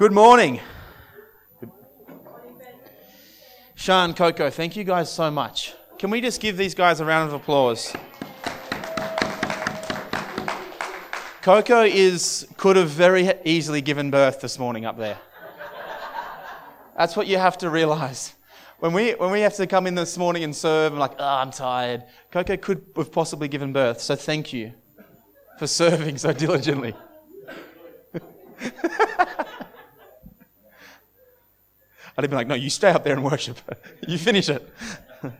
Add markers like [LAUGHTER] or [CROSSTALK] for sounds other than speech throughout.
Good morning. Sean, Coco, thank you guys so much. Can we just give these guys a round of applause? Coco is could have very easily given birth this morning up there. That's what you have to realize. When we, when we have to come in this morning and serve, I'm like, oh, I'm tired. Coco could have possibly given birth, so thank you for serving so diligently. [LAUGHS] I'd have been like, no, you stay up there and worship. [LAUGHS] you finish it. [LAUGHS]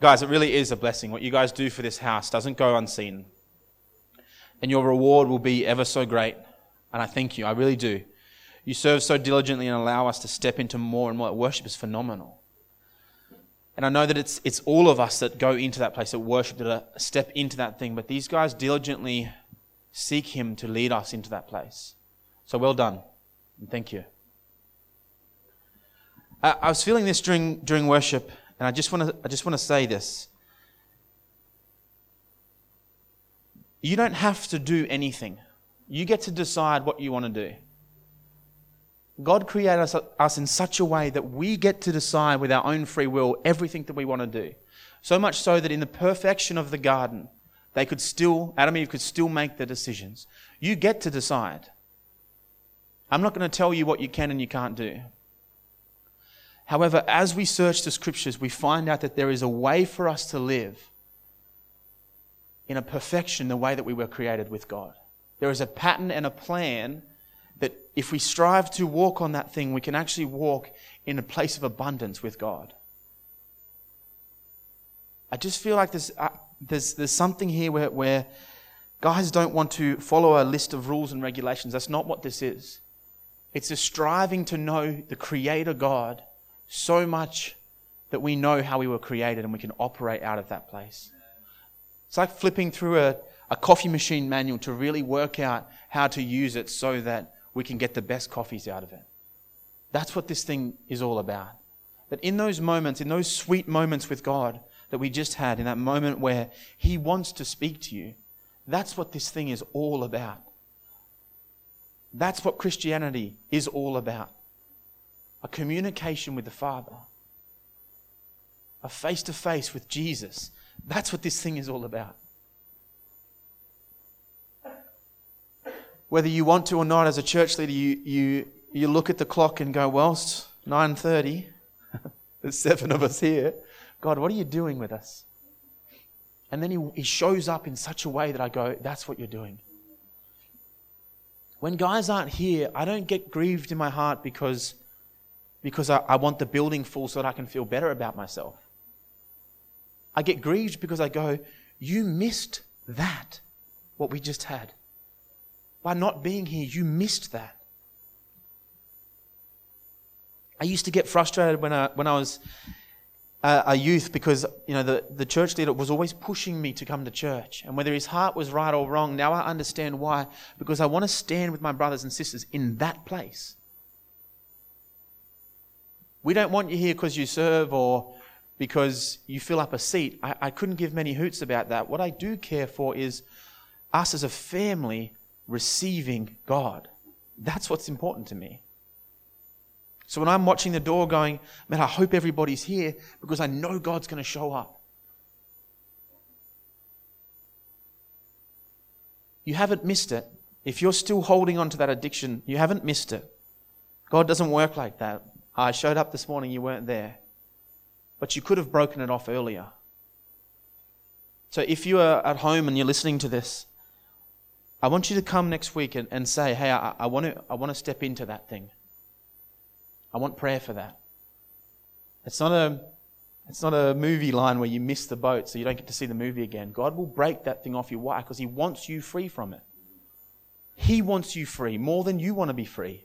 guys, it really is a blessing. What you guys do for this house doesn't go unseen. And your reward will be ever so great. And I thank you. I really do. You serve so diligently and allow us to step into more and more. Worship is phenomenal. And I know that it's, it's all of us that go into that place, that worship, that step into that thing. But these guys diligently seek Him to lead us into that place. So well done. And thank you. I, was feeling this during, during worship, and I just want to I just want to say this. You don't have to do anything. You get to decide what you want to do. God created us, us, in such a way that we get to decide with our own free will everything that we want to do. So much so that in the perfection of the garden, they could still, Adam and Eve could still make the decisions. You get to decide. I'm not going to tell you what you can and you can't do. However, as we search the scriptures, we find out that there is a way for us to live in a perfection the way that we were created with God. There is a pattern and a plan that if we strive to walk on that thing, we can actually walk in a place of abundance with God. I just feel like there's, uh, there's, there's something here where, where guys don't want to follow a list of rules and regulations. That's not what this is. It's a striving to know the Creator God so much that we know how we were created and we can operate out of that place. It's like flipping through a, a coffee machine manual to really work out how to use it so that we can get the best coffees out of it. That's what this thing is all about. That in those moments, in those sweet moments with God that we just had, in that moment where He wants to speak to you, that's what this thing is all about. That's what Christianity is all about a communication with the Father, a face to face with Jesus. That's what this thing is all about. Whether you want to or not, as a church leader, you, you, you look at the clock and go, well, it's 9.30. [LAUGHS] There's seven of us here. God, what are you doing with us? And then he, he shows up in such a way that I go, that's what you're doing. When guys aren't here, I don't get grieved in my heart because because I, I want the building full so that I can feel better about myself. I get grieved because I go, You missed that, what we just had. By not being here, you missed that. I used to get frustrated when I, when I was a youth because you know the, the church leader was always pushing me to come to church and whether his heart was right or wrong now i understand why because i want to stand with my brothers and sisters in that place we don't want you here because you serve or because you fill up a seat. I, I couldn't give many hoots about that. What I do care for is us as a family receiving God. That's what's important to me. So when I'm watching the door going, man, I hope everybody's here because I know God's going to show up. You haven't missed it. If you're still holding on to that addiction, you haven't missed it. God doesn't work like that. Ah, I showed up this morning, you weren't there. But you could have broken it off earlier. So if you are at home and you're listening to this, I want you to come next week and, and say, hey, I, I, want to, I want to step into that thing. I want prayer for that. It's not a it's not a movie line where you miss the boat so you don't get to see the movie again. God will break that thing off you. Why? Because He wants you free from it. He wants you free more than you want to be free.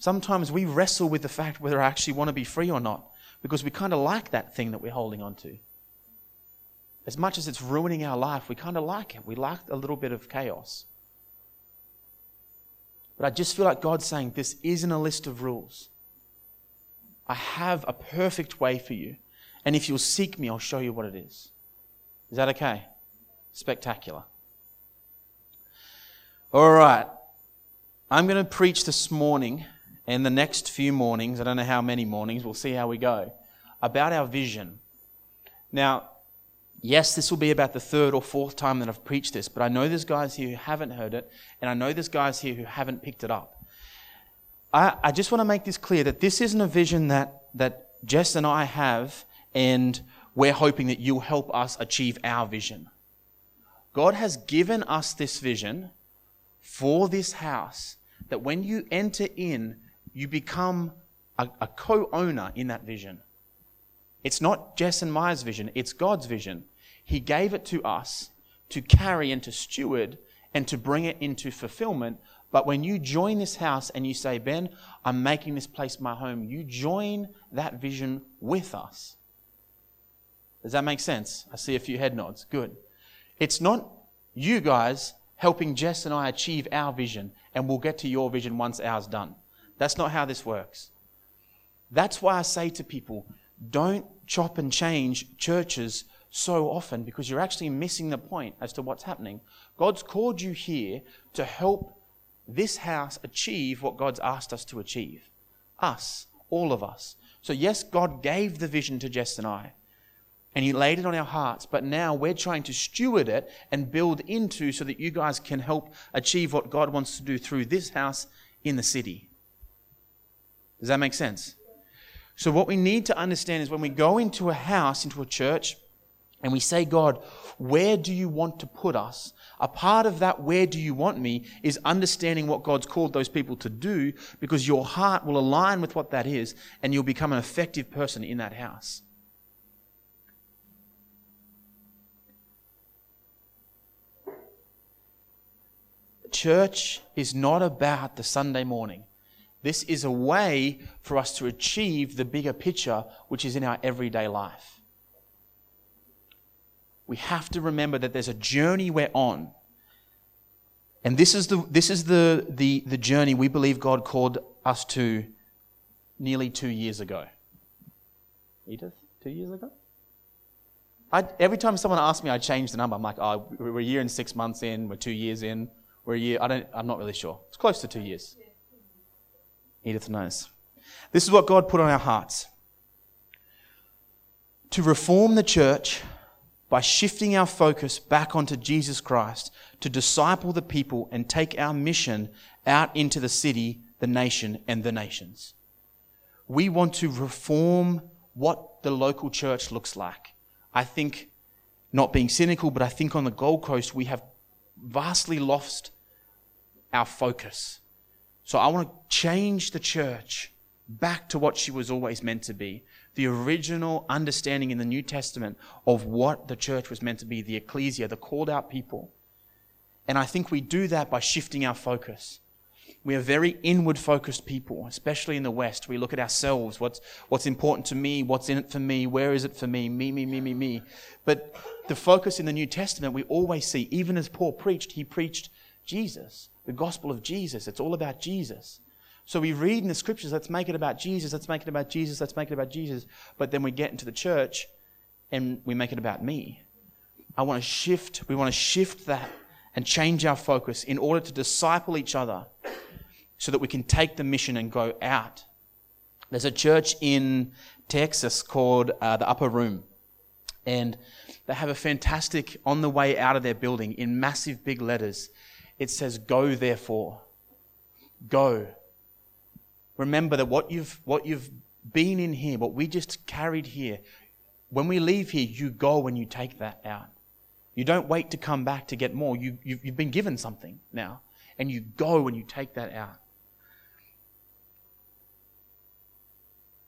Sometimes we wrestle with the fact whether I actually want to be free or not because we kind of like that thing that we're holding on to. As much as it's ruining our life, we kind of like it. We like a little bit of chaos. But I just feel like God's saying this isn't a list of rules. I have a perfect way for you. And if you'll seek me, I'll show you what it is. Is that okay? Spectacular. All right. I'm going to preach this morning and the next few mornings, I don't know how many mornings, we'll see how we go, about our vision. Now, yes, this will be about the third or fourth time that I've preached this, but I know there's guys here who haven't heard it, and I know there's guys here who haven't picked it up. I, I just want to make this clear that this isn't a vision that, that Jess and I have, and we're hoping that you'll help us achieve our vision. God has given us this vision for this house that when you enter in, you become a, a co owner in that vision. It's not Jess and Maya's vision, it's God's vision. He gave it to us to carry and to steward and to bring it into fulfillment. But when you join this house and you say, Ben, I'm making this place my home, you join that vision with us. Does that make sense? I see a few head nods. Good. It's not you guys helping Jess and I achieve our vision, and we'll get to your vision once ours done. That's not how this works. That's why I say to people, don't chop and change churches so often because you're actually missing the point as to what's happening. God's called you here to help this house achieve what God's asked us to achieve. Us, all of us. So, yes, God gave the vision to Jess and I and He laid it on our hearts, but now we're trying to steward it and build into so that you guys can help achieve what God wants to do through this house in the city. Does that make sense? So, what we need to understand is when we go into a house, into a church, and we say, God, where do you want to put us? A part of that, where do you want me, is understanding what God's called those people to do because your heart will align with what that is and you'll become an effective person in that house. church is not about the Sunday morning. This is a way for us to achieve the bigger picture, which is in our everyday life. We have to remember that there's a journey we're on. And this is the, this is the, the, the journey we believe God called us to nearly two years ago. Edith, two years ago? I, every time someone asks me, I change the number. I'm like, oh, we're a year and six months in, we're two years in. We're a year, I don't, I'm not really sure. It's close to two years. Edith knows. This is what God put on our hearts to reform the church by shifting our focus back onto Jesus Christ, to disciple the people and take our mission out into the city, the nation, and the nations. We want to reform what the local church looks like. I think, not being cynical, but I think on the Gold Coast we have vastly lost our focus. So I want to change the church back to what she was always meant to be. The original understanding in the New Testament of what the church was meant to be, the ecclesia, the called out people. And I think we do that by shifting our focus. We are very inward focused people, especially in the West. We look at ourselves. What's, what's important to me? What's in it for me? Where is it for me? Me, me, me, me, me. But the focus in the New Testament, we always see, even as Paul preached, he preached Jesus, the gospel of Jesus. It's all about Jesus. So we read in the scriptures, let's make it about Jesus, let's make it about Jesus, let's make it about Jesus. But then we get into the church and we make it about me. I want to shift, we want to shift that and change our focus in order to disciple each other so that we can take the mission and go out. There's a church in Texas called uh, the Upper Room. And they have a fantastic, on the way out of their building, in massive big letters, it says, Go therefore. Go. Remember that what you've, what you've been in here, what we just carried here, when we leave here, you go and you take that out. You don't wait to come back to get more. You, you've, you've been given something now, and you go and you take that out.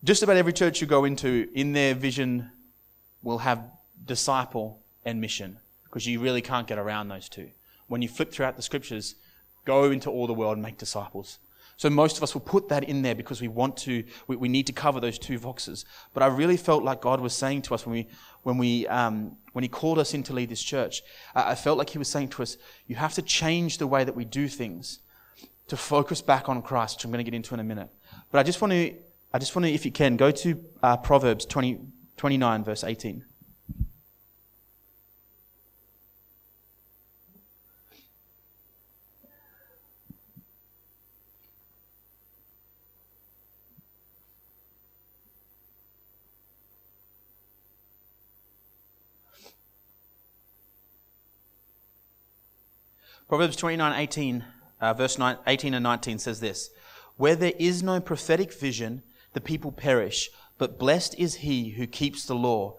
Just about every church you go into, in their vision, will have disciple and mission, because you really can't get around those two when you flip throughout the scriptures, go into all the world and make disciples. So most of us will put that in there because we want to, we, we need to cover those two boxes. But I really felt like God was saying to us when we, when we, um, when He called us in to lead this church, I, I felt like He was saying to us, you have to change the way that we do things to focus back on Christ, which I'm going to get into in a minute. But I just want to, I just want to, if you can, go to uh, Proverbs 20, 29, verse 18. Proverbs 29 18, uh, verse 9, 18 and 19 says this Where there is no prophetic vision, the people perish, but blessed is he who keeps the law.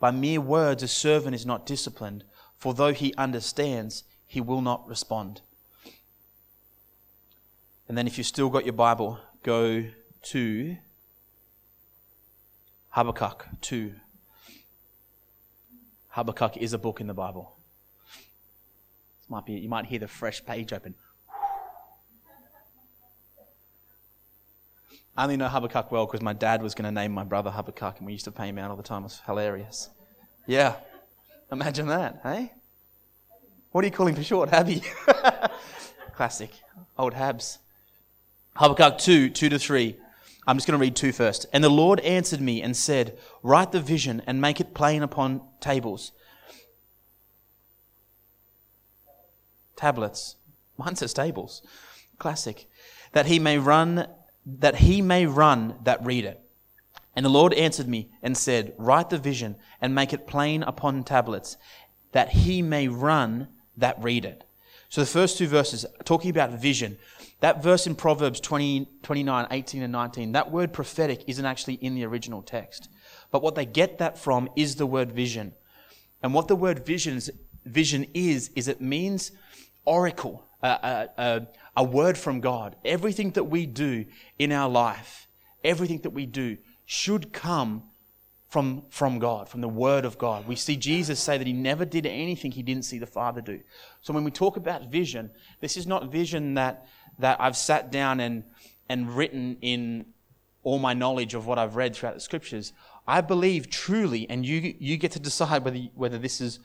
By mere words, a servant is not disciplined, for though he understands, he will not respond. And then, if you've still got your Bible, go to Habakkuk 2. Habakkuk is a book in the Bible. Might be, you might hear the fresh page open. I only know Habakkuk well because my dad was going to name my brother Habakkuk and we used to pay him out all the time. It was hilarious. Yeah. Imagine that, hey? What are you calling for short? Habby. [LAUGHS] Classic. Old Habs. Habakkuk 2, 2 to 3. I'm just going to read two first. And the Lord answered me and said, Write the vision and make it plain upon tables. Tablets. Mine says tables. Classic. That he may run, that he may run that read it. And the Lord answered me and said, Write the vision and make it plain upon tablets, that he may run that read it. So the first two verses talking about vision. That verse in Proverbs 20, 29, 18, and 19, that word prophetic isn't actually in the original text. But what they get that from is the word vision. And what the word vision is, vision is, is it means oracle, a, a, a word from God. Everything that we do in our life, everything that we do should come from, from God, from the Word of God. We see Jesus say that he never did anything he didn't see the Father do. So when we talk about vision, this is not vision that that I've sat down and, and written in all my knowledge of what I've read throughout the scriptures. I believe truly, and you, you get to decide whether, whether this is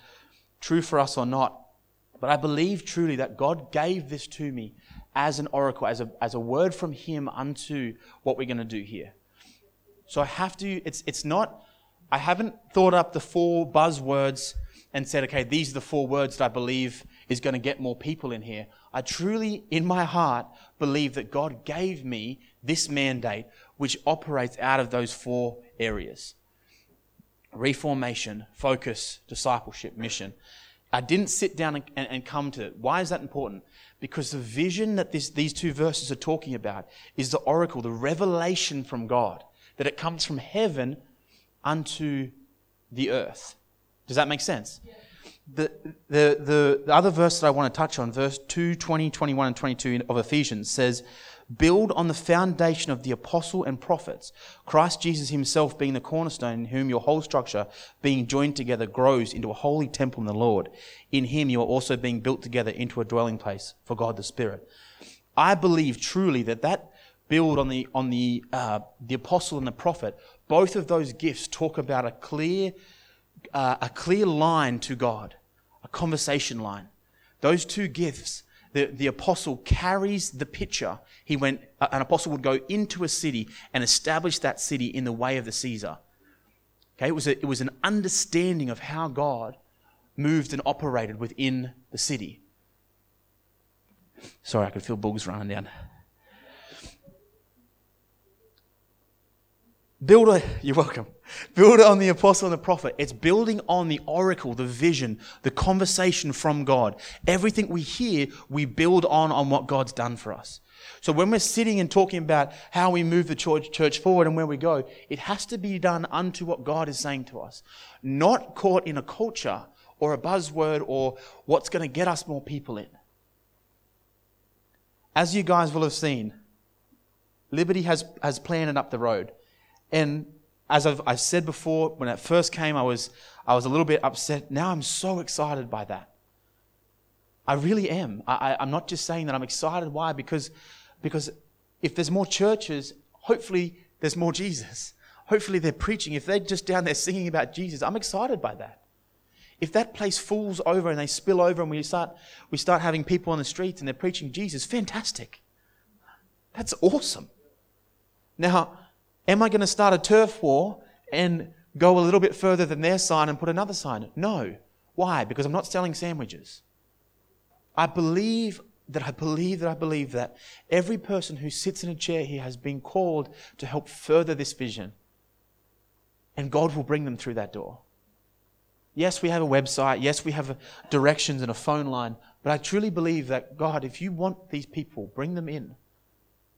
true for us or not, but I believe truly that God gave this to me as an oracle, as a, as a word from Him unto what we're going to do here. So I have to, it's, it's not, I haven't thought up the four buzzwords and said, okay, these are the four words that I believe is going to get more people in here. I truly, in my heart, believe that God gave me this mandate which operates out of those four areas reformation, focus, discipleship, mission. I didn't sit down and, and, and, come to it. Why is that important? Because the vision that this, these two verses are talking about is the oracle, the revelation from God, that it comes from heaven unto the earth. Does that make sense? The, the, the, the, other verse that I want to touch on, verse 2, 20, 21, and 22 of Ephesians says, Build on the foundation of the apostle and prophets, Christ Jesus himself being the cornerstone, in whom your whole structure, being joined together, grows into a holy temple in the Lord. In him you are also being built together into a dwelling place for God the Spirit. I believe truly that that build on the, on the, uh, the apostle and the prophet, both of those gifts talk about a clear uh, a clear line to God, a conversation line. Those two gifts, the, the apostle carries the picture. He went, an apostle would go into a city and establish that city in the way of the Caesar. Okay, it was, a, it was an understanding of how God moved and operated within the city. Sorry, I could feel bugs running down. Build a, you're welcome. Build on the apostle and the prophet. It's building on the oracle, the vision, the conversation from God. Everything we hear, we build on on what God's done for us. So when we're sitting and talking about how we move the church, forward and where we go, it has to be done unto what God is saying to us. Not caught in a culture or a buzzword or what's going to get us more people in. As you guys will have seen, Liberty has, has planned up the road. And as I've, I've said before, when it first came, I was, I was a little bit upset. Now I'm so excited by that. I really am. I, am not just saying that I'm excited. Why? Because, because if there's more churches, hopefully there's more Jesus. Hopefully they're preaching. If they're just down there singing about Jesus, I'm excited by that. If that place falls over and they spill over and we start, we start having people on the streets and they're preaching Jesus, fantastic. That's awesome. Now, Am I going to start a turf war and go a little bit further than their sign and put another sign? No. Why? Because I'm not selling sandwiches. I believe that I believe that I believe that every person who sits in a chair here has been called to help further this vision. And God will bring them through that door. Yes, we have a website. Yes, we have directions and a phone line. But I truly believe that, God, if you want these people, bring them in.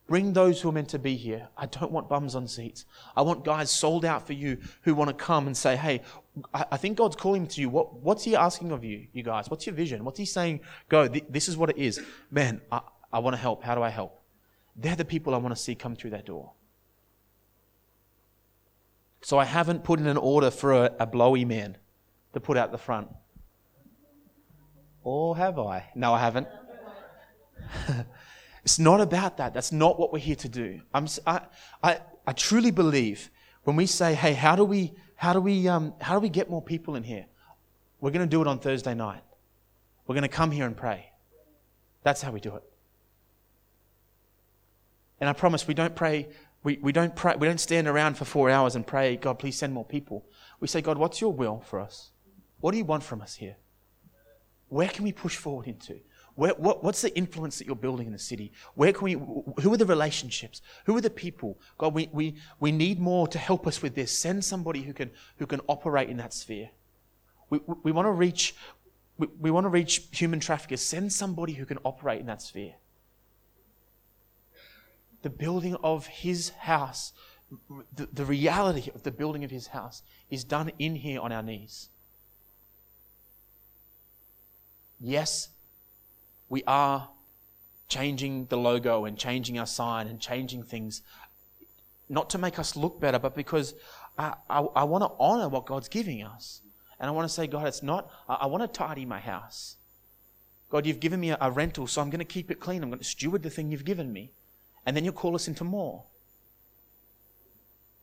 Bring those who are meant to be here. I don't want bums on seats. I want guys sold out for you who want to come and say, hey, I think God's calling to you. What, what's He asking of you, you guys? What's your vision? What's He saying? Go, this is what it is. Man, I, I want to help. How do I help? They're the people I want to see come through that door. So I haven't put in an order for a, a blowy man to put out the front. Or have I? No, I haven't. [LAUGHS] it's not about that. That's not what we're here to do. I'm, I, I, I truly believe when we say, hey, how do we, how do we, um, how do we get more people in here? We're going to do it on Thursday night. We're going to come here and pray. That's how we do it. And I promise we don't pray, we, we don't pray, we don't stand around for four hours and pray, God, please send more people. We say, God, what's your will for us? What do you want from us here? Where can we push forward into? Where, what, what's the influence that you're building in the city? Where can we, who are the relationships? Who are the people? God, we, we, we need more to help us with this. Send somebody who can, who can operate in that sphere. We, we, we want to reach, we, we want to reach human traffickers. Send somebody who can operate in that sphere. The building of his house, the, the reality of the building of his house is done in here on our knees. Yes, we are changing the logo and changing our sign and changing things, not to make us look better, but because I, I, I want to honor what God's giving us. And I want to say, God, it's not, I, I want to tidy my house. God, you've given me a, a rental, so I'm going to keep it clean. I'm going to steward the thing you've given me. And then you'll call us into more.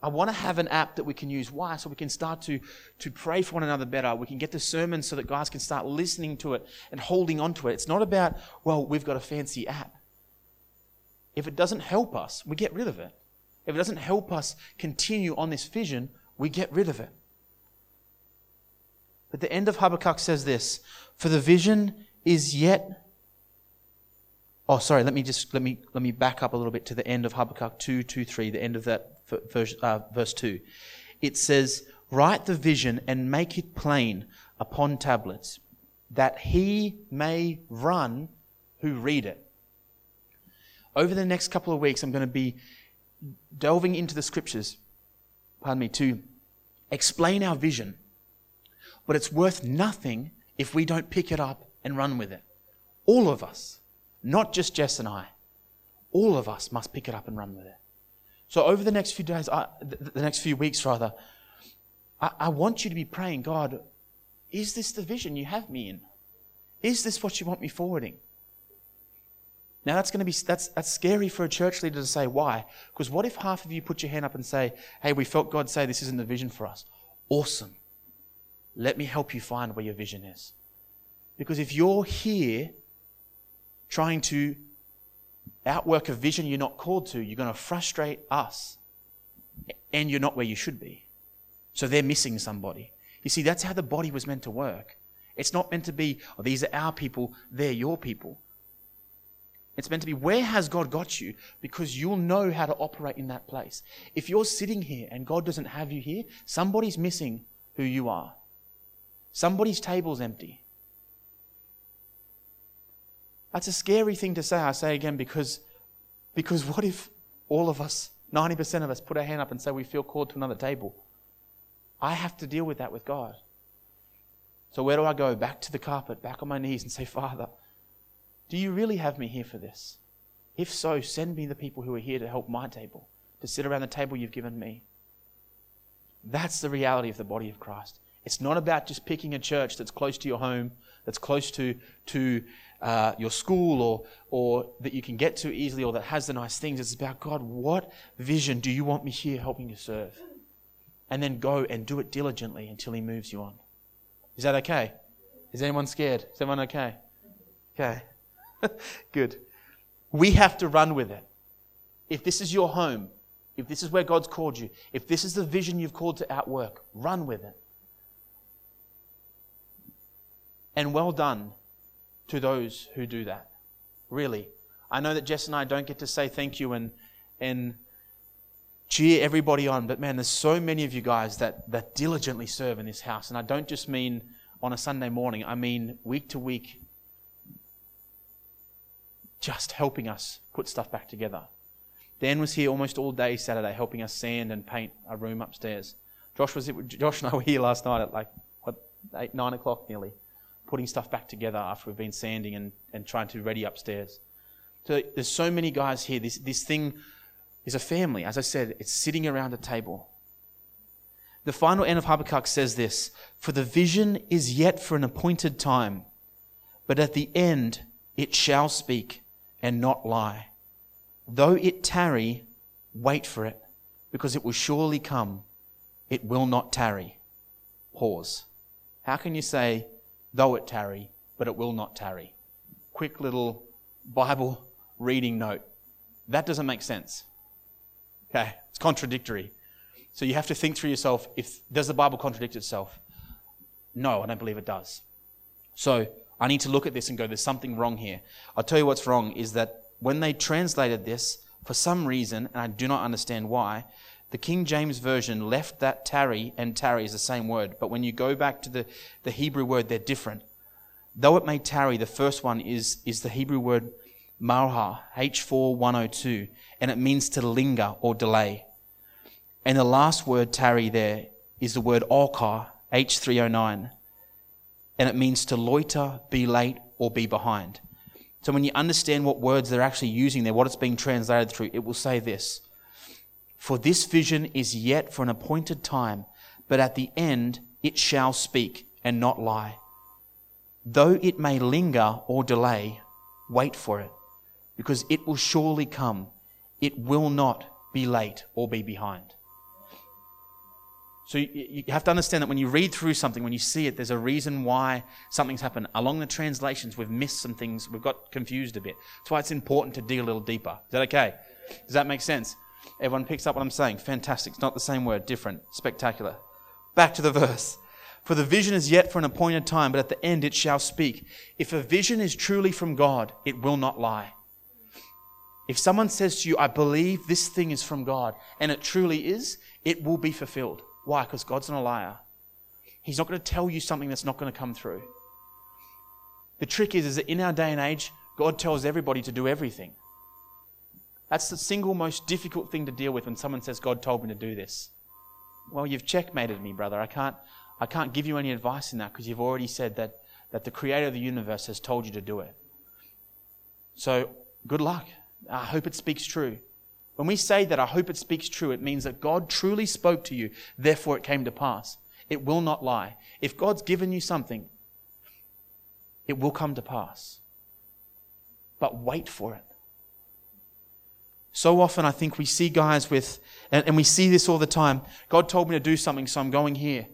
I want to have an app that we can use. Why? So we can start to, to pray for one another better. We can get the sermon so that guys can start listening to it and holding on to it. It's not about, well, we've got a fancy app. If it doesn't help us, we get rid of it. If it doesn't help us continue on this vision, we get rid of it. But the end of Habakkuk says this For the vision is yet Oh, sorry. Let me just let me let me back up a little bit to the end of Habakkuk two two three, the end of that verse, uh, verse two. It says, "Write the vision and make it plain upon tablets, that he may run who read it." Over the next couple of weeks, I'm going to be delving into the scriptures. Pardon me to explain our vision, but it's worth nothing if we don't pick it up and run with it. All of us. Not just Jess and I. All of us must pick it up and run with it. So over the next few days, I, the next few weeks rather, I, I want you to be praying, God, is this the vision you have me in? Is this what you want me forwarding? Now that's going to be that's that's scary for a church leader to say. Why? Because what if half of you put your hand up and say, "Hey, we felt God say this isn't the vision for us." Awesome. Let me help you find where your vision is. Because if you're here trying to outwork a vision you're not called to, you're going to frustrate us. And you're not where you should be. So they're missing somebody. You see, that's how the body was meant to work. It's not meant to be, oh, these are our people, they're your people. It's meant to be, where has God got you? Because you'll know how to operate in that place. If you're sitting here and God doesn't have you here, somebody's missing who you are. Somebody's table's empty. That's a scary thing to say, I say again, because, because what if all of us, 90% of us, put our hand up and say we feel called to another table? I have to deal with that with God. So where do I go? Back to the carpet, back on my knees, and say, Father, do you really have me here for this? If so, send me the people who are here to help my table, to sit around the table you've given me. That's the reality of the body of Christ. It's not about just picking a church that's close to your home, that's close to, to uh, your school or, or that you can get to easily or that has the nice things. It's about God, what vision do you want me here helping you serve? And then go and do it diligently until He moves you on. Is that okay? Is anyone scared? Is everyone okay? Okay. [LAUGHS] Good. We have to run with it. If this is your home, if this is where God's called you, if this is the vision you've called to outwork, run with it. And well done to those who do that. Really. I know that Jess and I don't get to say thank you and, and cheer everybody on, but man, there's so many of you guys that, that diligently serve in this house. And I don't just mean on a Sunday morning, I mean week to week, just helping us put stuff back together. Dan was here almost all day Saturday helping us sand and paint a room upstairs. Josh was Josh and I were here last night at like what eight nine o'clock nearly, putting stuff back together after we've been sanding and, and trying to ready upstairs. So there's so many guys here. This this thing is a family. As I said, it's sitting around a table. The final end of Habakkuk says this For the vision is yet for an appointed time, but at the end it shall speak and not lie. Though it tarry, wait for it, because it will surely come it will not tarry. Pause. How can you say, though it tarry, but it will not tarry? Quick little Bible reading note. That doesn't make sense. Okay, it's contradictory. So you have to think through yourself if does the Bible contradict itself? No, I don't believe it does. So I need to look at this and go, there's something wrong here. I'll tell you what's wrong is that when they translated this, for some reason, and I do not understand why, the King James Version left that tarry and tarry is the same word, but when you go back to the, the Hebrew word, they're different. Though it may tarry, the first one is, is the Hebrew word marha, H4102, and it means to linger or delay. And the last word tarry there is the word orka, H309, and it means to loiter, be late, or be behind. So when you understand what words they're actually using there, what it's being translated through, it will say this for this vision is yet for an appointed time, but at the end it shall speak and not lie. Though it may linger or delay, wait for it, because it will surely come. It will not be late or be behind. So you, have to understand that when you read through something, when you see it, there's a reason why something's happened. Along the translations, we've missed some things, we've got confused a bit. That's why it's important to dig a little deeper. Is that okay? Does that make sense? Everyone picks up what I'm saying. Fantastic. It's not the same word, different, spectacular. Back to the verse. For the vision is yet for an appointed time, but at the end it shall speak. If a vision is truly from God, it will not lie. If someone says to you, I believe this thing is from God, and it truly is, it will be fulfilled. Why? Because God's not a liar. He's not going to tell you something that's not going to come through. The trick is, is that in our day and age, God tells everybody to do everything. That's the single most difficult thing to deal with when someone says, God told me to do this. Well, you've checkmated me, brother. I can't, I can't give you any advice in that because you've already said that, that the creator of the universe has told you to do it. So, good luck. I hope it speaks true. When we say that, I hope it speaks true, it means that God truly spoke to you, therefore it came to pass. It will not lie. If God's given you something, it will come to pass. But wait for it. So often, I think we see guys with, and, and, we see this all the time God told me to do something, so I'm going here.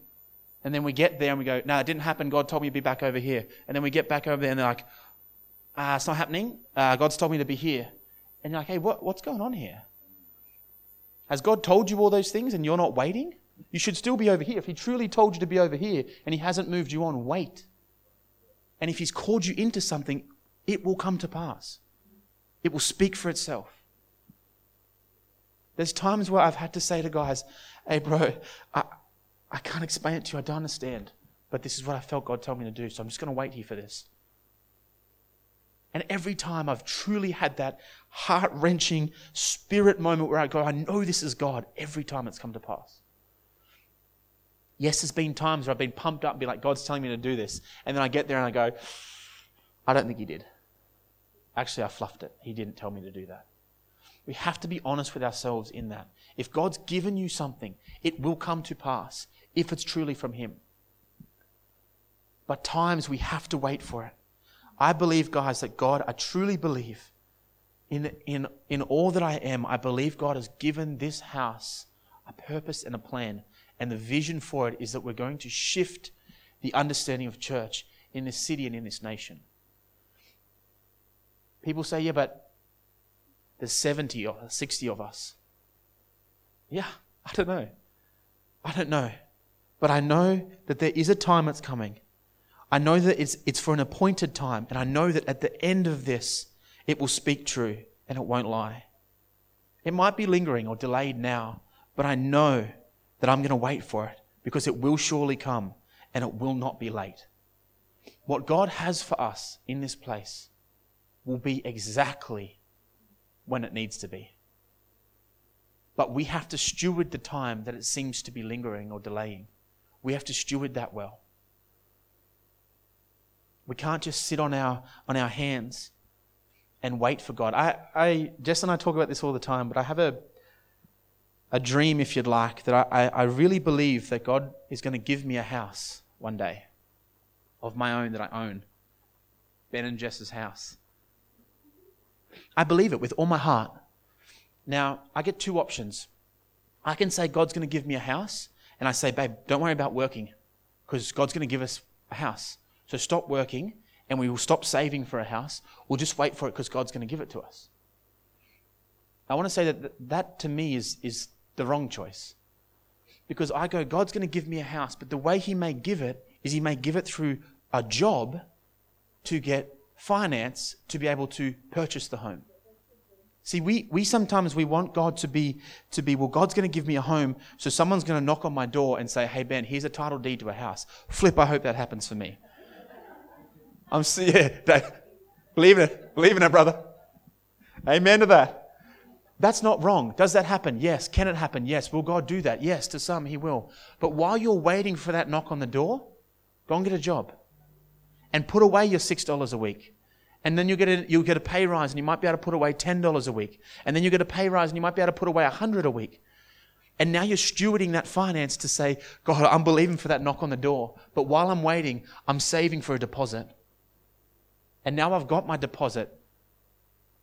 And then we get there and we go, no, it didn't happen. God told me to be back over here. And then we get back over there and they're like, ah, it's not happening. Uh, God's told me to be here. And you're like, hey, what, what's going on here? Has God told you all those things and you're not waiting? You should still be over here. If He truly told you to be over here and He hasn't moved you on, wait. And if He's called you into something, it will come to pass. It will speak for itself. There's times where I've had to say to guys, hey, bro, I, I can't explain it to you. I don't understand. But this is what I felt God told me to do. So I'm just going to wait here for this. And every time I've truly had that heart wrenching spirit moment where I go, I know this is God, every time it's come to pass. Yes, there's been times where I've been pumped up and be like, God's telling me to do this. And then I get there and I go, I don't think He did. Actually, I fluffed it. He didn't tell me to do that. We have to be honest with ourselves in that. If God's given you something, it will come to pass if it's truly from Him. But times we have to wait for it. I believe, guys, that God, I truly believe in, in, in all that I am, I believe God has given this house a purpose and a plan. And the vision for it is that we're going to shift the understanding of church in this city and in this nation. People say, yeah, but there's 70 or 60 of us. Yeah, I don't know. I don't know. But I know that there is a time that's coming. I know that it's, it's for an appointed time. And I know that at the end of this, it will speak true and it won't lie. It might be lingering or delayed now, but I know that I'm going to wait for it because it will surely come and it will not be late. What God has for us in this place will be exactly when it needs to be. But we have to steward the time that it seems to be lingering or delaying. We have to steward that well. We can't just sit on our, on our hands and wait for God. I, I, Jess and I talk about this all the time, but I have a, a dream, if you'd like, that I, I really believe that God is going to give me a house one day of my own that I own. Ben and Jess's house. I believe it with all my heart. Now, I get two options. I can say God's going to give me a house, and I say, babe, don't worry about working because God's going to give us a house. So stop working and we will stop saving for a house. We'll just wait for it because God's going to give it to us. I want to say that that to me is, is the wrong choice. Because I go, God's going to give me a house, but the way He may give it is He may give it through a job to get finance to be able to purchase the home. See, we, we sometimes we want God to be to be, well, God's going to give me a home, so someone's going to knock on my door and say, hey Ben, here's a title deed to a house. Flip, I hope that happens for me. I'm [LAUGHS] yeah, believe in it. Believe in it, brother. Amen to that. That's not wrong. Does that happen? Yes. Can it happen? Yes. Will God do that? Yes. To some, He will. But while you're waiting for that knock on the door, go and get a job and put away your $6 a week. And then you get a, you'll get a pay rise and you might be able to put away $10 a week. And then you get a pay rise and you might be able to put away 100 a week. And now you're stewarding that finance to say, God, I'm believing for that knock on the door. But while I'm waiting, I'm saving for a deposit. And now I've got my deposit.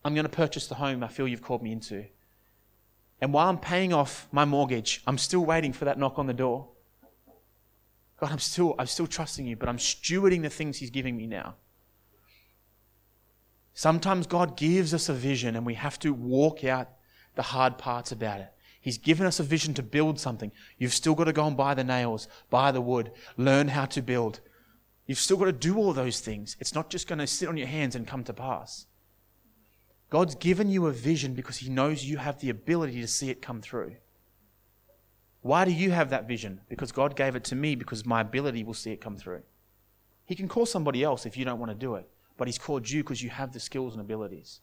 I'm going to purchase the home I feel you've called me into. And while I'm paying off my mortgage, I'm still waiting for that knock on the door. God, I'm still, I'm still trusting you, but I'm stewarding the things He's giving me now. Sometimes God gives us a vision and we have to walk out the hard parts about it. He's given us a vision to build something. You've still got to go and buy the nails, buy the wood, learn how to build. You've still got to do all those things. It's not just going to sit on your hands and come to pass. God's given you a vision because He knows you have the ability to see it come through. Why do you have that vision? Because God gave it to me because my ability will see it come through. He can call somebody else if you don't want to do it, but He's called you because you have the skills and abilities.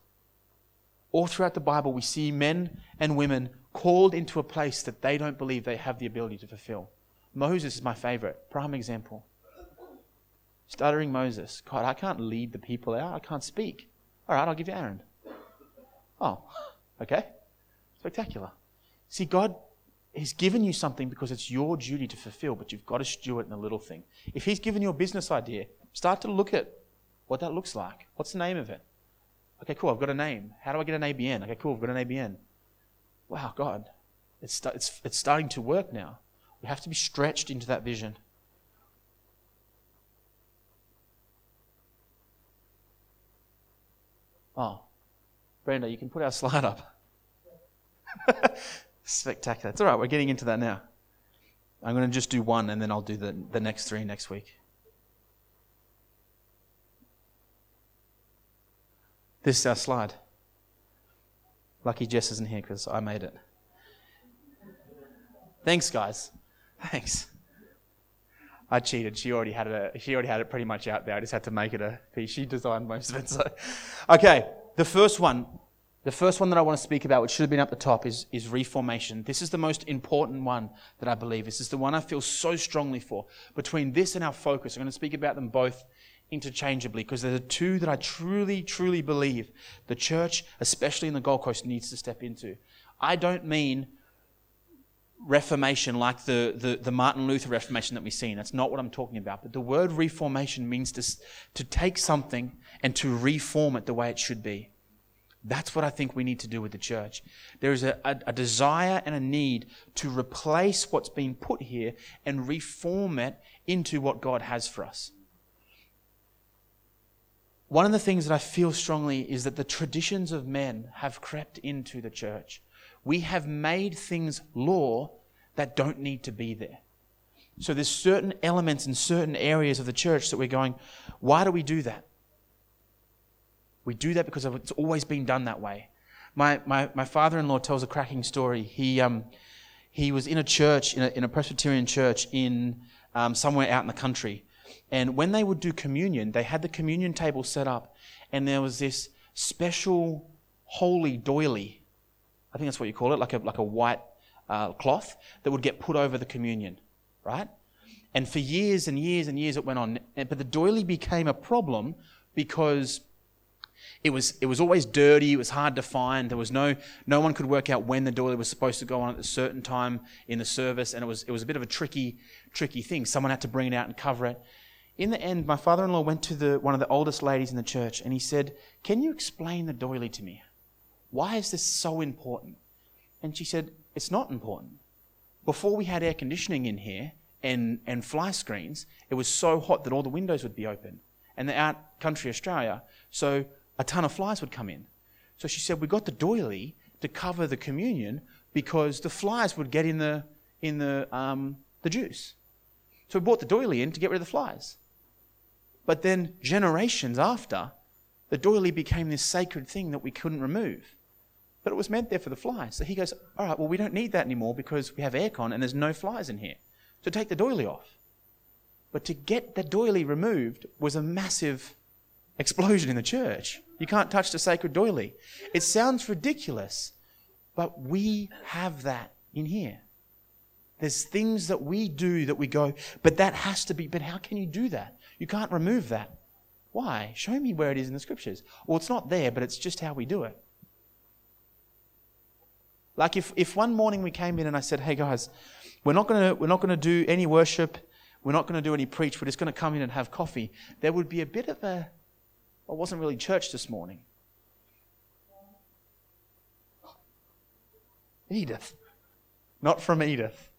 All throughout the Bible, we see men and women called into a place that they don't believe they have the ability to fulfill. Moses is my favorite, prime example. Stuttering Moses. God, I can't lead the people out. I can't speak. All right, I'll give you Aaron. Oh, okay. Spectacular. See, God He's given you something because it's your duty to fulfill, but you've got to steward in the little thing. If He's given you a business idea, start to look at what that looks like. What's the name of it? Okay, cool. I've got a name. How do I get an ABN? Okay, cool. I've got an ABN. Wow, God, it's, it's, it's starting to work now. We have to be stretched into that vision. Oh, Brenda, you can put our [LAUGHS] slide up. [LAUGHS] Spectacular. It's all right, we're getting into that now. I'm going to just do one and then I'll do the, the next three next week. This is our slide. Lucky Jess isn't here because I made it. Thanks, guys. Thanks. I cheated. She already had it. She already had it pretty much out there. I just had to make it a piece. She designed most of it. So, okay. The first one, the first one that I want to speak about, which should have been up the top, is, is reformation. This is the most important one that I believe. This is the one I feel so strongly for. Between this and our focus, I'm going to speak about them both interchangeably because they're the two that I truly, truly believe the church, especially in the Gold Coast, needs to step into. I don't mean reformation like the, the, the, Martin Luther reformation that we've seen. That's not what I'm talking about. But the word reformation means to, to take something and to reform it the way it should be. That's what I think we need to do with the church. There is a, a, a desire and a need to replace what's been put here and reform it into what God has for us. One of the things that I feel strongly is that the traditions of men have crept into the church. We have made things law that don't need to be there. So there's certain elements in certain areas of the church that we're going, why do we do that? We do that because it's always been done that way. My, my, my father in law tells a cracking story. He, um, he was in a church, in a, in a Presbyterian church in um, somewhere out in the country. And when they would do communion, they had the communion table set up, and there was this special holy doily. I think that's what you call it, like a, like a white uh, cloth that would get put over the communion, right? And for years and years and years it went on. But the doily became a problem because it was, it was always dirty, it was hard to find. There was no, no one could work out when the doily was supposed to go on at a certain time in the service, and it was, it was a bit of a tricky, tricky thing. Someone had to bring it out and cover it. In the end, my father in law went to the, one of the oldest ladies in the church and he said, Can you explain the doily to me? Why is this so important? And she said, It's not important. Before we had air conditioning in here and, and fly screens, it was so hot that all the windows would be open. And they're out country Australia, so a ton of flies would come in. So she said, We got the doily to cover the communion because the flies would get in the, in the, um, the juice. So we brought the doily in to get rid of the flies. But then, generations after, the doily became this sacred thing that we couldn't remove. But it was meant there for the flies. So he goes, All right, well, we don't need that anymore because we have aircon and there's no flies in here. So take the doily off. But to get the doily removed was a massive explosion in the church. You can't touch the sacred doily. It sounds ridiculous, but we have that in here. There's things that we do that we go, but that has to be, but how can you do that? You can't remove that. Why? Show me where it is in the scriptures. Well, it's not there, but it's just how we do it. Like if, if one morning we came in and I said, hey guys, we're not gonna we're not gonna do any worship, we're not gonna do any preach, we're just gonna come in and have coffee, there would be a bit of a well, it wasn't really church this morning. Edith. Not from Edith.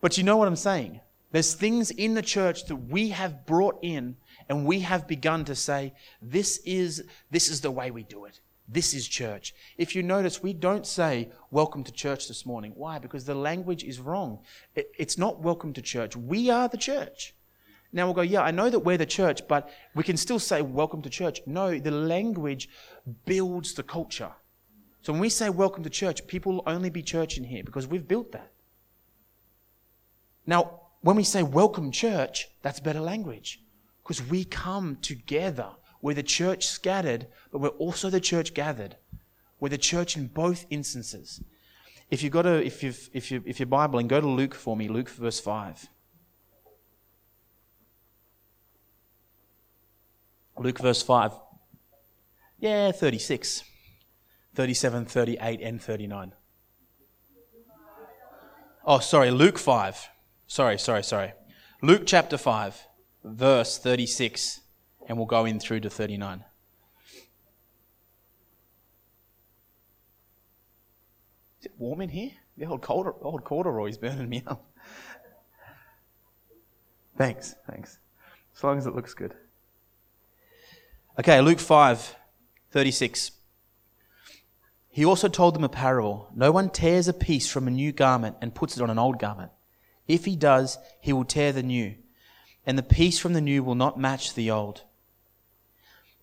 But you know what I'm saying? There's things in the church that we have brought in and we have begun to say, this is, this is the way we do it. This is church. If you notice, we don't say, Welcome to church this morning. Why? Because the language is wrong. It, it's not welcome to church. We are the church. Now we'll go, Yeah, I know that we're the church, but we can still say, Welcome to church. No, the language builds the culture. So when we say welcome to church, people will only be church in here because we've built that. Now, when we say welcome church, that's better language because we come together. We're the church scattered, but we're also the church gathered. We're the church in both instances. If you've got a, if you've, if you if you're Bibling, go to Luke for me, Luke verse five. Luke verse 5. Yeah, 36. 37, 38, and 39. Oh, sorry, Luke 5. Sorry, sorry, sorry. Luke chapter 5, verse 36, and we'll go in through to 39. Is it warm in here? The old, corduroy, old corduroy's burning me up. [LAUGHS] Thanks, thanks. As long as it looks good. Okay, Luke 5, 36. He also told them a parable. No one tears a piece from a new garment and puts it on an old garment. If he does, he will tear the new, and the piece from the new will not match the old.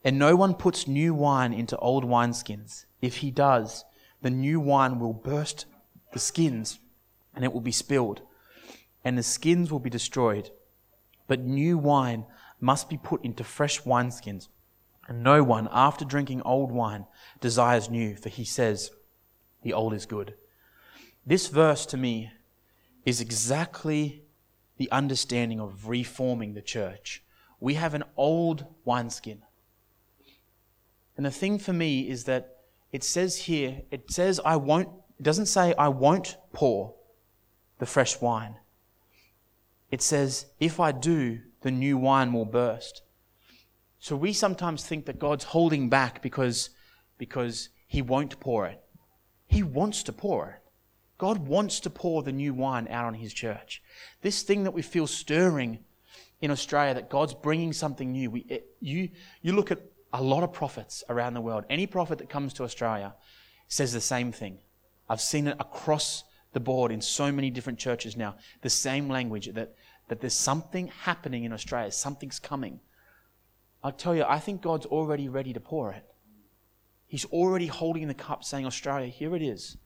And no one puts new wine into old wineskins. If he does, the new wine will burst the skins, and it will be spilled, and the skins will be destroyed. But new wine must be put into fresh wineskins. And no one, after drinking old wine, desires new, for he says, the old is good. This verse to me is exactly the understanding of reforming the church. We have an old wineskin. And the thing for me is that it says here, it says, I won't, it doesn't say, I won't pour the fresh wine. It says, if I do, the new wine will burst. So we sometimes think that God's holding back because, because He won't pour it. He wants to pour it. God wants to pour the new wine out on His church. This thing that we feel stirring in Australia, that God's bringing something new. We, it, you, you look at a lot of prophets around the world. Any prophet that comes to Australia says the same thing. I've seen it across the board in so many different churches now. The same language that, that there's something happening in Australia, something's coming. I'll tell you, I think God's already ready to pour it. He's already holding the cup, saying, Australia, here it is.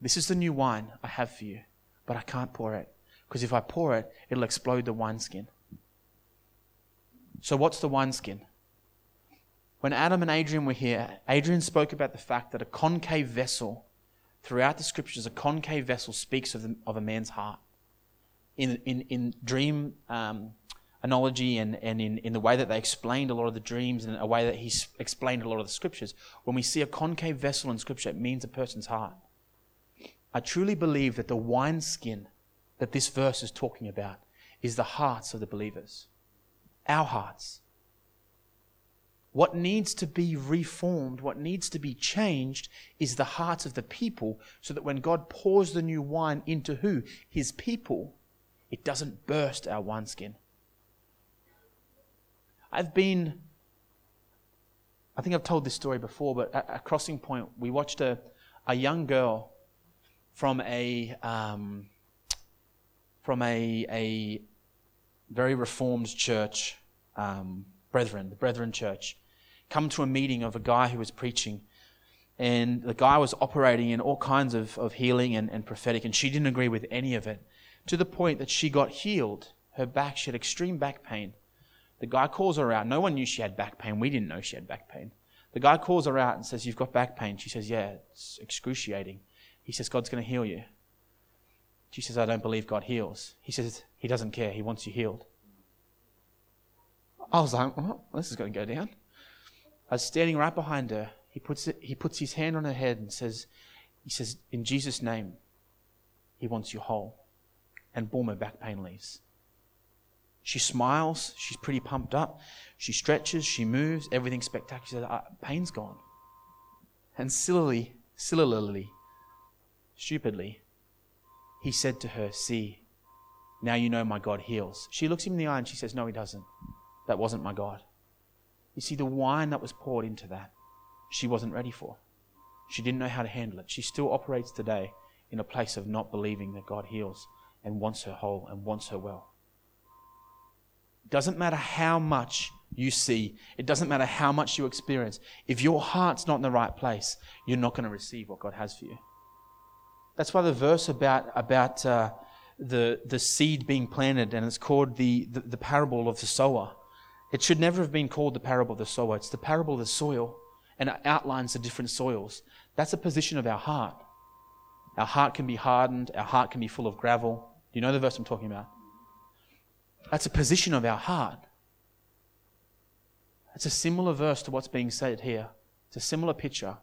This is the new wine I have for you, but I can't pour it. Because if I pour it, it'll explode the wineskin. So, what's the wineskin? When Adam and Adrian were here, Adrian spoke about the fact that a concave vessel, throughout the scriptures, a concave vessel speaks of, the, of a man's heart. In, in, in dream um, analogy and, and in, in the way that they explained a lot of the dreams and a way that he explained a lot of the scriptures, when we see a concave vessel in scripture, it means a person's heart. I truly believe that the wineskin that this verse is talking about is the hearts of the believers, our hearts. What needs to be reformed, what needs to be changed, is the hearts of the people, so that when God pours the new wine into who? His people, it doesn't burst our wineskin. I've been, I think I've told this story before, but at, at Crossing Point, we watched a, a young girl from a, um, from a, a very reformed church, um, Brethren, the Brethren Church, come to a meeting of a guy who was preaching. And the guy was operating in all kinds of, of healing and, and prophetic, and she didn't agree with any of it to the point that she got healed. Her back, she had extreme back pain. The guy calls her out. No one knew she had back pain. We didn't know she had back pain. The guy calls her out and says, You've got back pain. She says, Yeah, it's excruciating. He says, God's going to heal you. She says, I don't believe God heals. He says, He doesn't care. He wants you healed. I was like, well, This is going to go down. I was standing right behind her. He puts, it, he puts his hand on her head and says, He says, In Jesus' name, He wants you whole. And boom, her back pain leaves. She smiles. She's pretty pumped up. She stretches. She moves. Everything's spectacular. Ah, pain's gone. And sillily, sillily, stupidly, he said to her, See, now you know my God heals. She looks him in the eye and she says, No, he doesn't. That wasn't my God. You see, the wine that was poured into that, she wasn't ready for. She didn't know how to handle it. She still operates today in a place of not believing that God heals and wants her whole and wants her well. Doesn't matter how much you see, it doesn't matter how much you experience. If your heart's not in the right place, you're not going to receive what God has for you. That's why the verse about, about uh, the, the seed being planted, and it's called the, the, the parable of the sower. It should never have been called the parable of the sower. It's the parable of the soil, and it outlines the different soils. That's a position of our heart. Our heart can be hardened, our heart can be full of gravel. Do you know the verse I'm talking about? That's a position of our heart. It's a similar verse to what's being said here. It's a similar picture.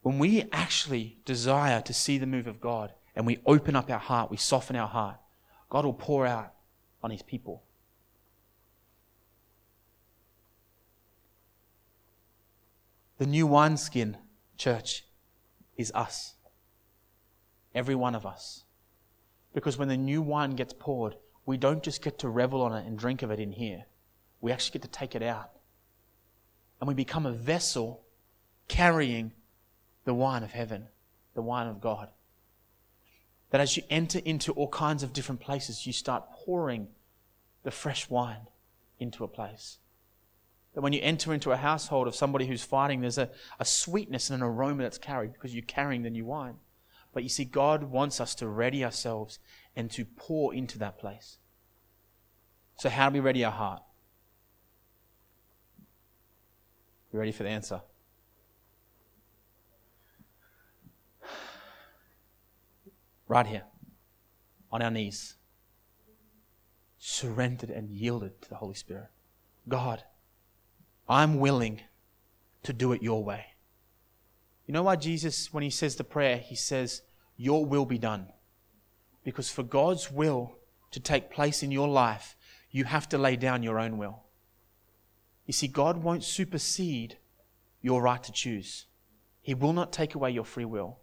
When we actually desire to see the move of God and we open up our heart, we soften our heart, God will pour out on his people. The new wineskin, church, is us. Every one of us. Because when the new wine gets poured, we don't just get to revel on it and drink of it in here. We actually get to take it out. And we become a vessel carrying the wine of heaven, the wine of God. That as you enter into all kinds of different places, you start pouring the fresh wine into a place. That when you enter into a household of somebody who's fighting, there's a, a sweetness and an aroma that's carried because you're carrying the new wine. But you see, God wants us to ready ourselves and to pour into that place. So, how do we ready our heart? You ready for the answer? Right here, on our knees, surrendered and yielded to the Holy Spirit. God, I'm willing to do it your way. You know why Jesus, when he says the prayer, he says, Your will be done. Because for God's will to take place in your life, you have to lay down your own will. You see, God won't supersede your right to choose. He will not take away your free will.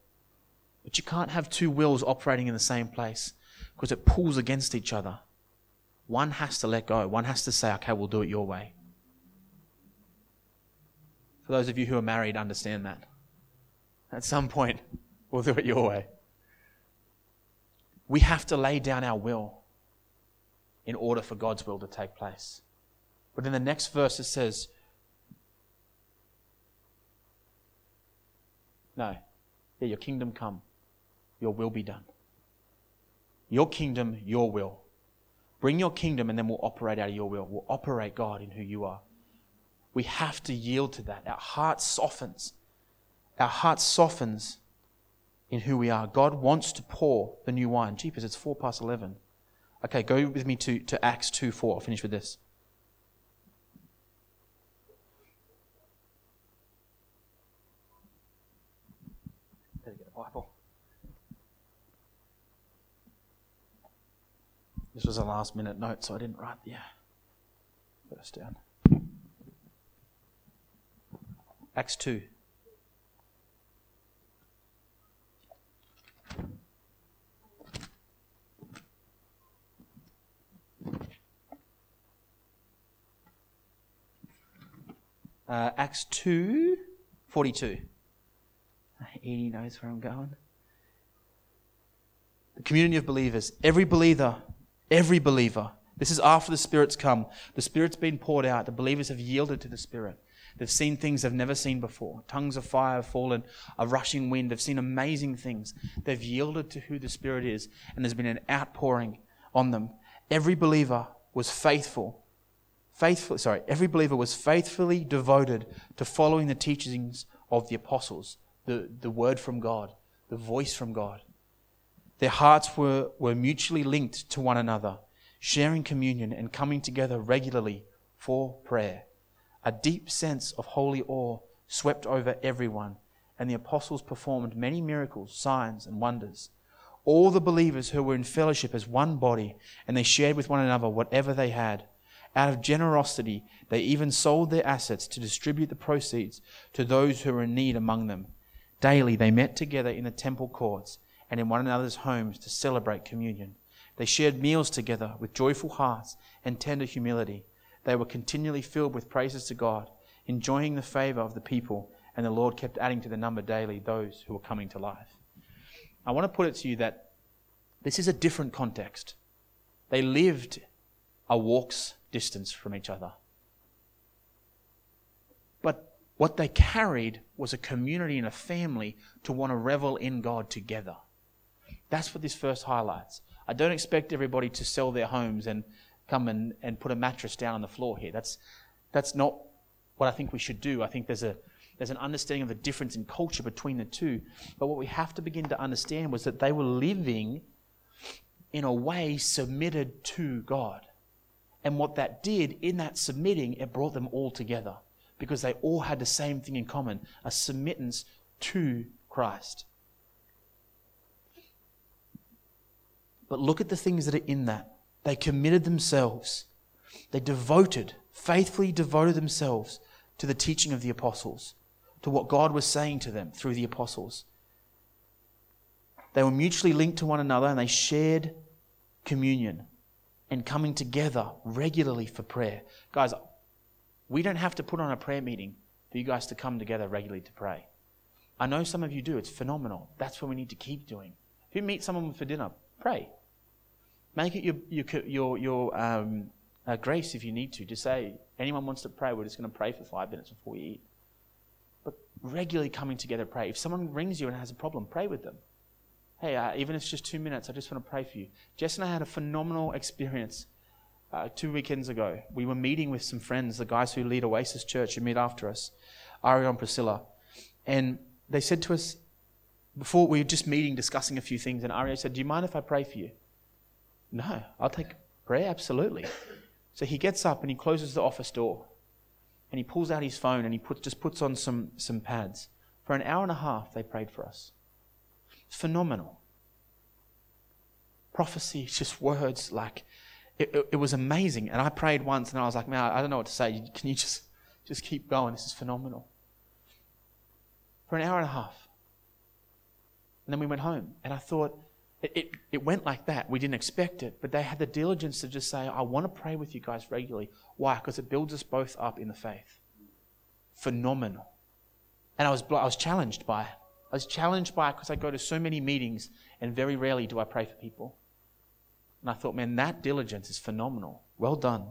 But you can't have two wills operating in the same place because it pulls against each other. One has to let go. One has to say, okay, we'll do it your way. For those of you who are married, understand that. At some point, we'll do it your way. We have to lay down our will in order for God's will to take place. But in the next verse, it says, No. Yeah, your kingdom come. Your will be done. Your kingdom, your will. Bring your kingdom and then we'll operate out of your will. We'll operate God in who you are. We have to yield to that. Our heart softens. Our heart softens in who we are. God wants to pour the new wine. Jeepers, it's 4 past 11. Okay, go with me to, to Acts 2 4. I'll finish with this. Better get a Bible. This was a last minute note, so I didn't write the uh, verse down. Acts 2. Uh, Acts 2 42. Edie knows where I'm going. The community of believers, every believer, every believer. This is after the Spirit's come. The Spirit's been poured out. The believers have yielded to the Spirit. They've seen things they've never seen before. Tongues of fire have fallen, a rushing wind. They've seen amazing things. They've yielded to who the Spirit is, and there's been an outpouring on them. Every believer was faithful. Faithful, sorry, every believer was faithfully devoted to following the teachings of the apostles, the, the word from God, the voice from God. Their hearts were, were mutually linked to one another, sharing communion and coming together regularly for prayer. A deep sense of holy awe swept over everyone, and the apostles performed many miracles, signs, and wonders. All the believers who were in fellowship as one body, and they shared with one another whatever they had. Out of generosity, they even sold their assets to distribute the proceeds to those who were in need among them. Daily they met together in the temple courts and in one another's homes to celebrate communion. They shared meals together with joyful hearts and tender humility they were continually filled with praises to God, enjoying the favor of the people, and the Lord kept adding to the number daily those who were coming to life. I want to put it to you that this is a different context. They lived a walk's distance from each other. But what they carried was a community and a family to want to revel in God together. That's what this verse highlights. I don't expect everybody to sell their homes and come and, and put a mattress down on the floor here. That's, that's not what I think we should do. I think there's, a, there's an understanding of the difference in culture between the two. But what we have to begin to understand was that they were living in a way submitted to God. And what that did in that submitting, it brought them all together because they all had the same thing in common a submittance to Christ. But look at the things that are in that. They committed themselves. They devoted, faithfully devoted themselves to the teaching of the apostles, to what God was saying to them through the apostles. They were mutually linked to one another and they shared communion and coming together regularly for prayer. Guys, we don't have to put on a prayer meeting for you guys to come together regularly to pray. I know some of you do. It's phenomenal. That's what we need to keep doing. If you meet someone for dinner, pray. Make it your, your, your, your um, uh, grace if you need to. Just say, anyone wants to pray, we're just going to pray for five minutes before we eat. But regularly coming together, pray. If someone rings you and has a problem, pray with them. Hey, uh, even if it's just two minutes, I just want to pray for you. Jess and I had a phenomenal experience uh, two weekends ago. We were meeting with some friends, the guys who lead Oasis Church, who meet after us, Aria and Priscilla. And they said to us, before we were just meeting, discussing a few things, and Aria said, Do you mind if I pray for you? No, I'll take prayer, absolutely. So he gets up and he closes the office door and he pulls out his phone and he put, just puts on some, some pads. For an hour and a half, they prayed for us. Phenomenal. Prophecy, [LAUGHS] just words like, it, it, it, was amazing. And I prayed once and I was like, man, I don't know what to say. Can you just, just keep going? This is phenomenal. For an hour and a half. And then we went home and I thought, it, it, it, went like that. We didn't expect it, but they had the diligence to just say, I want to pray with you guys regularly. Why? Because it builds us both up in the faith. Phenomenal. And I was, I was challenged by it. I was challenged by it because I go to so many meetings and very rarely do I pray for people. And I thought, man, that diligence is phenomenal. Well done.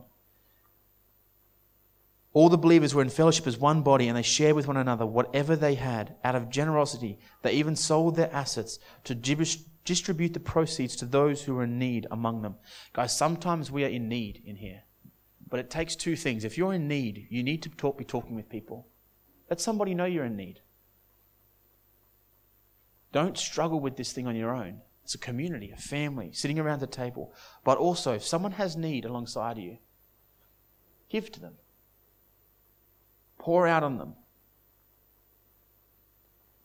All the believers were in fellowship as one body and they shared with one another whatever they had out of generosity. They even sold their assets to distribute the proceeds to those who were in need among them. Guys, sometimes we are in need in here. But it takes two things. If you're in need, you need to talk, be talking with people. Let somebody know you're in need. Don't struggle with this thing on your own. It's a community, a family, sitting around the table. But also, if someone has need alongside you, give to them. Pour out on them.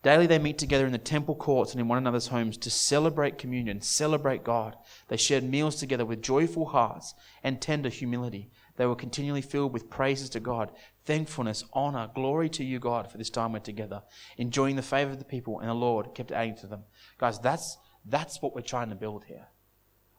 Daily they meet together in the temple courts and in one another's homes to celebrate communion, celebrate God. They shared meals together with joyful hearts and tender humility. They were continually filled with praises to God, thankfulness, honor, glory to you, God, for this time we're together, enjoying the favor of the people, and the Lord kept adding to them. Guys, that's, that's what we're trying to build here.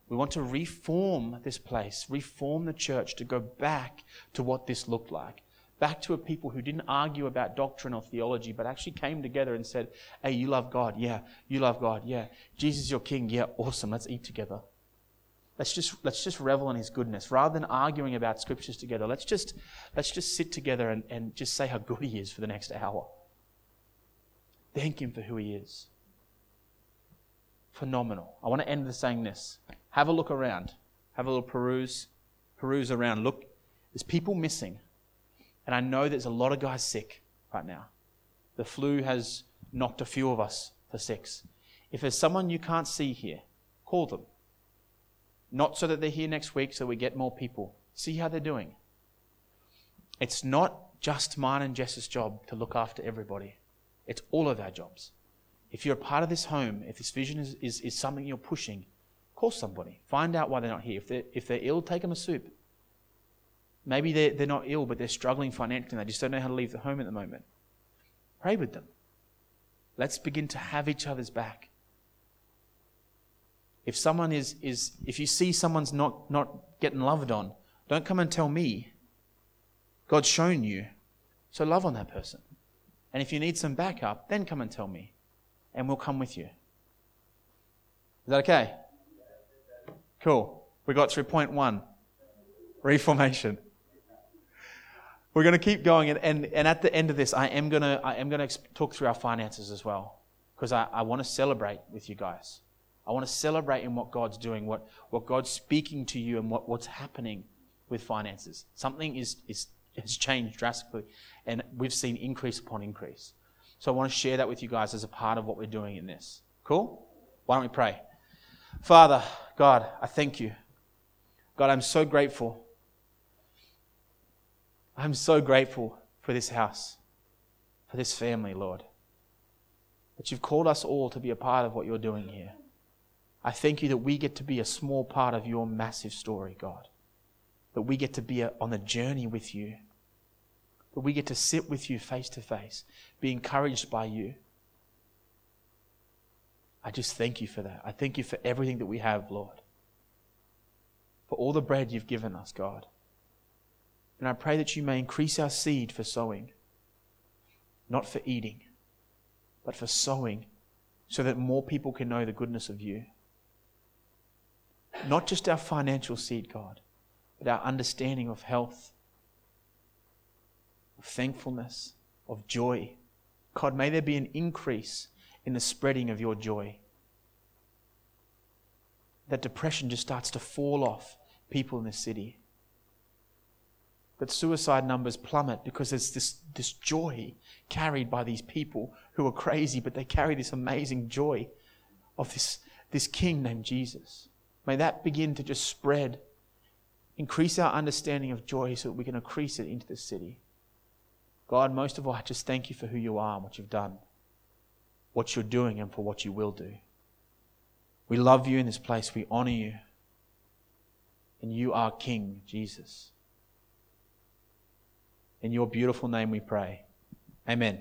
We want to reform this place, reform the church to go back to what this looked like back to a people who didn't argue about doctrine or theology, but actually came together and said, Hey, you love God. Yeah. You love God. Yeah. Jesus your king. Yeah. Awesome. Let's eat together. Let's just, let's just revel in his goodness. Rather than arguing about scriptures together, let's just, let's just sit together and, and just say how good he is for the next hour. Thank him for who he is. Phenomenal. I want to end with saying this. Have a look around. Have a little peruse, peruse around. Look, there's people missing. And I know there's a lot of guys sick right now. The flu has knocked a few of us for six. If there's someone you can't see here, call them. Not so that they're here next week so we get more people. See how they're doing. It's not just mine and Jess's job to look after everybody. It's all of our jobs. If you're a part of this home, if this vision is, is, is something you're pushing, call somebody. Find out why they're not here. If they're, if they're ill, take them a soup. Maybe they're, they're not ill, but they're struggling financially. and They just don't know how to leave the home at the moment. Pray with them. Let's begin to have each other's back. If someone is, is if you see someone's not, not getting loved on, don't come and tell me. God's shown you. So love on that person. And if you need some backup, then come and tell me. And we'll come with you. Is that okay? Cool. We got through point one reformation. We're going to keep going, and, and, and at the end of this, I am going to, I am going to talk through our finances as well, because I, I want to celebrate with you guys. I want to celebrate in what God's doing, what, what God's speaking to you, and what, what's happening with finances. Something is, is, has changed drastically, and we've seen increase upon increase. So I want to share that with you guys as a part of what we're doing in this. Cool? Why don't we pray? Father, God, I thank you. God, I'm so grateful I'm so grateful for this house, for this family, Lord, that you've called us all to be a part of what you're doing here. I thank you that we get to be a small part of your massive story, God. That we get to be a, on a journey with you. That we get to sit with you face to face, be encouraged by you. I just thank you for that. I thank you for everything that we have, Lord. For all the bread you've given us, God. And I pray that you may increase our seed for sowing, not for eating, but for sowing, so that more people can know the goodness of you. Not just our financial seed, God, but our understanding of health, of thankfulness, of joy. God, may there be an increase in the spreading of your joy. That depression just starts to fall off people in this city that suicide numbers plummet because there's this, this joy carried by these people who are crazy, but they carry this amazing joy of this, this king named Jesus. May that begin to just spread, increase our understanding of joy so that we can increase it into the city. God, most of all, I just thank you for who you are and what you've done, what you're doing, and for what you will do. We love you in this place. We honor you. And you are King, Jesus. In your beautiful name we pray. Amen.